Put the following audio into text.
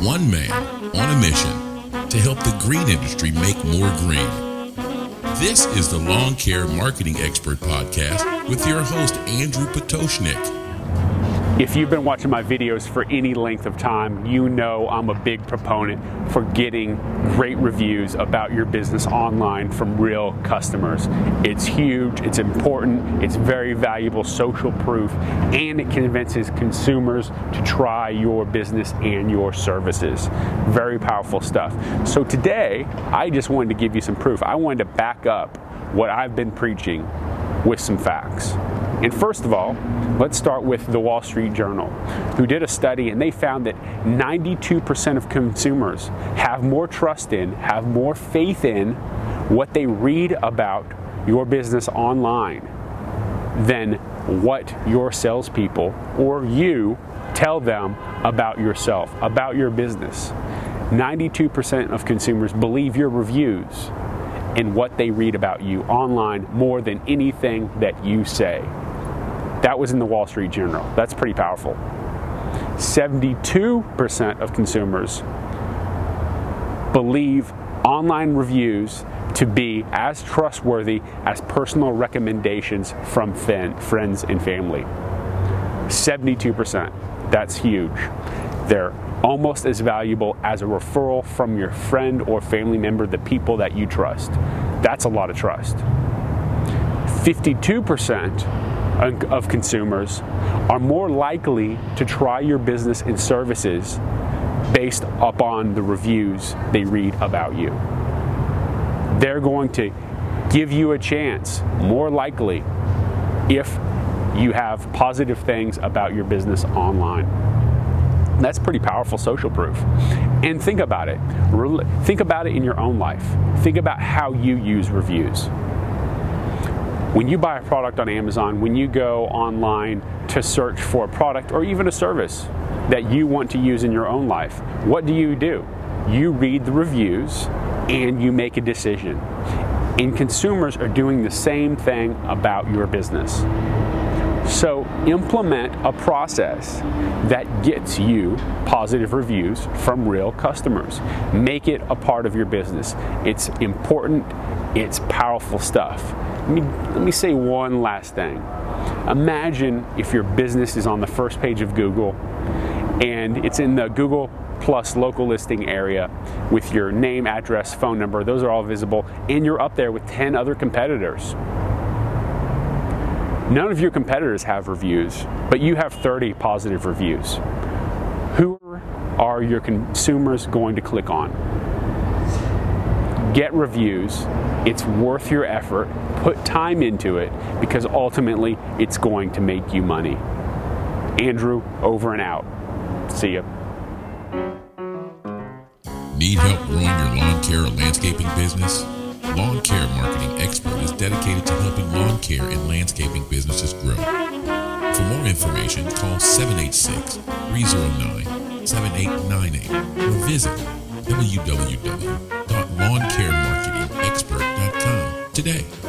One man on a mission to help the green industry make more green. This is the Lawn Care Marketing Expert Podcast with your host, Andrew Potoshnik. If you've been watching my videos for any length of time, you know I'm a big proponent for getting great reviews about your business online from real customers. It's huge, it's important, it's very valuable social proof, and it convinces consumers to try your business and your services. Very powerful stuff. So today, I just wanted to give you some proof. I wanted to back up what I've been preaching with some facts. And first of all, let's start with the Wall Street Journal, who did a study and they found that 92% of consumers have more trust in, have more faith in what they read about your business online than what your salespeople or you tell them about yourself, about your business. 92% of consumers believe your reviews and what they read about you online more than anything that you say. That was in the Wall Street Journal. That's pretty powerful. 72% of consumers believe online reviews to be as trustworthy as personal recommendations from fin- friends and family. 72%. That's huge. They're almost as valuable as a referral from your friend or family member, the people that you trust. That's a lot of trust. 52% of consumers are more likely to try your business and services based upon the reviews they read about you. They're going to give you a chance, more likely, if you have positive things about your business online. That's pretty powerful social proof. And think about it. Think about it in your own life. Think about how you use reviews. When you buy a product on Amazon, when you go online to search for a product or even a service that you want to use in your own life, what do you do? You read the reviews and you make a decision. And consumers are doing the same thing about your business. So implement a process that gets you positive reviews from real customers. Make it a part of your business. It's important, it's powerful stuff. Let me, let me say one last thing. Imagine if your business is on the first page of Google and it's in the Google plus local listing area with your name, address, phone number. Those are all visible, and you're up there with 10 other competitors. None of your competitors have reviews, but you have 30 positive reviews. Who are your consumers going to click on? Get reviews. It's worth your effort. Put time into it because ultimately it's going to make you money. Andrew, over and out. See ya. Need help growing your lawn care or landscaping business? Lawn Care Marketing Expert is dedicated to helping lawn care and landscaping businesses grow. For more information, call 786 309 7898 or visit www.lawncaremarketingexpert.com today.